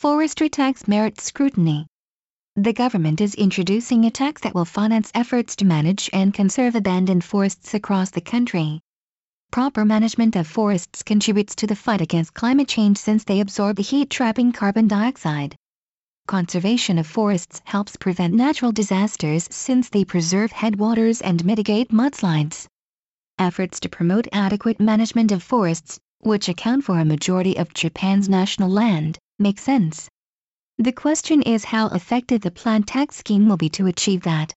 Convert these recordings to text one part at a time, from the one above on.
forestry tax merits scrutiny. The government is introducing a tax that will finance efforts to manage and conserve abandoned forests across the country. Proper management of forests contributes to the fight against climate change since they absorb the heat trapping carbon dioxide. Conservation of forests helps prevent natural disasters since they preserve headwaters and mitigate mudslides. Efforts to promote adequate management of forests, which account for a majority of Japan's national land, make sense. The question is how effective the planned tax scheme will be to achieve that.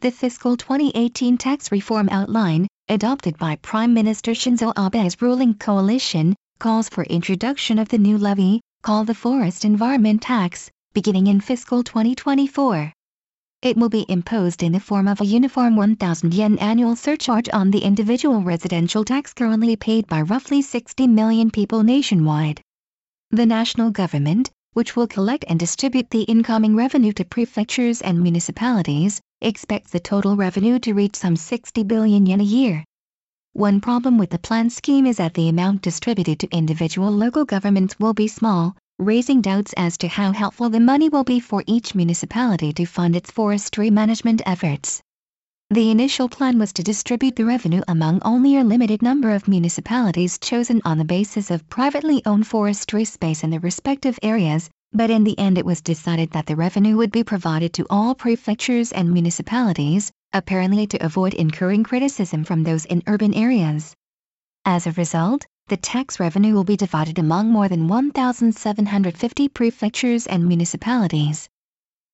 The fiscal 2018 tax reform outline, adopted by Prime Minister Shinzo Abe's ruling coalition, calls for introduction of the new levy, called the Forest Environment Tax, beginning in fiscal 2024. It will be imposed in the form of a uniform 1,000 yen annual surcharge on the individual residential tax currently paid by roughly 60 million people nationwide. The national government, which will collect and distribute the incoming revenue to prefectures and municipalities, expects the total revenue to reach some 60 billion yen a year. One problem with the plan scheme is that the amount distributed to individual local governments will be small, raising doubts as to how helpful the money will be for each municipality to fund its forestry management efforts. The initial plan was to distribute the revenue among only a limited number of municipalities chosen on the basis of privately owned forestry space in the respective areas, but in the end it was decided that the revenue would be provided to all prefectures and municipalities, apparently to avoid incurring criticism from those in urban areas. As a result, the tax revenue will be divided among more than 1,750 prefectures and municipalities.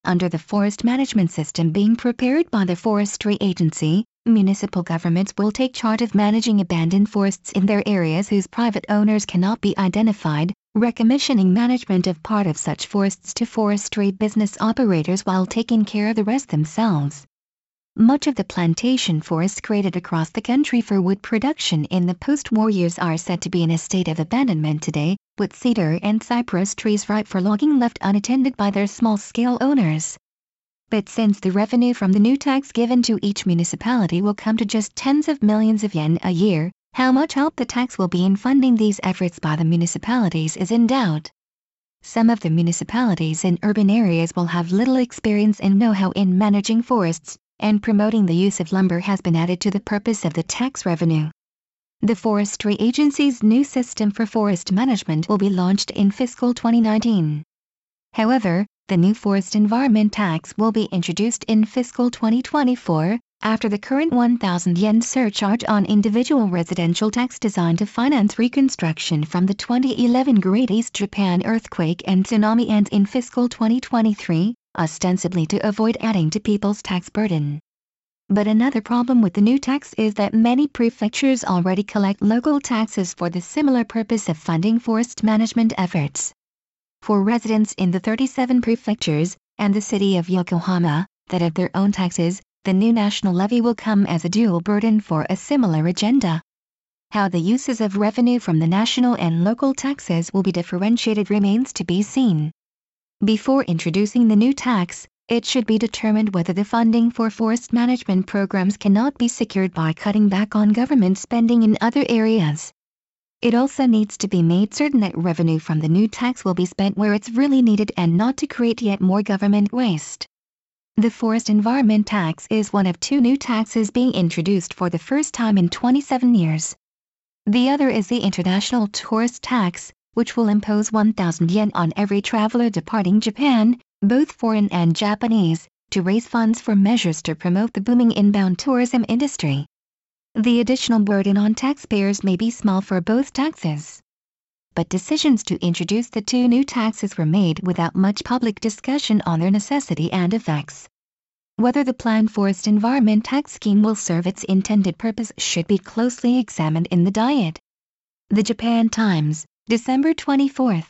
Under the forest management system being prepared by the Forestry Agency, municipal governments will take charge of managing abandoned forests in their areas whose private owners cannot be identified, recommissioning management of part of such forests to forestry business operators while taking care of the rest themselves. Much of the plantation forests created across the country for wood production in the post-war years are said to be in a state of abandonment today, with cedar and cypress trees ripe for logging left unattended by their small-scale owners. But since the revenue from the new tax given to each municipality will come to just tens of millions of yen a year, how much help the tax will be in funding these efforts by the municipalities is in doubt. Some of the municipalities in urban areas will have little experience and know-how in managing forests, and promoting the use of lumber has been added to the purpose of the tax revenue. The Forestry Agency's new system for forest management will be launched in fiscal 2019. However, the new forest environment tax will be introduced in fiscal 2024, after the current 1,000 yen surcharge on individual residential tax designed to finance reconstruction from the 2011 Great East Japan earthquake and tsunami ends in fiscal 2023, ostensibly to avoid adding to people's tax burden. But another problem with the new tax is that many prefectures already collect local taxes for the similar purpose of funding forest management efforts. For residents in the 37 prefectures, and the city of Yokohama, that have their own taxes, the new national levy will come as a dual burden for a similar agenda. How the uses of revenue from the national and local taxes will be differentiated remains to be seen. Before introducing the new tax, it should be determined whether the funding for forest management programs cannot be secured by cutting back on government spending in other areas. It also needs to be made certain that revenue from the new tax will be spent where it's really needed and not to create yet more government waste. The Forest Environment Tax is one of two new taxes being introduced for the first time in 27 years. The other is the International Tourist Tax, which will impose 1,000 yen on every traveler departing Japan, both foreign and Japanese, to raise funds for measures to promote the booming inbound tourism industry. The additional burden on taxpayers may be small for both taxes. But decisions to introduce the two new taxes were made without much public discussion on their necessity and effects. Whether the planned forest environment tax scheme will serve its intended purpose should be closely examined in the Diet. The Japan Times, December 24th.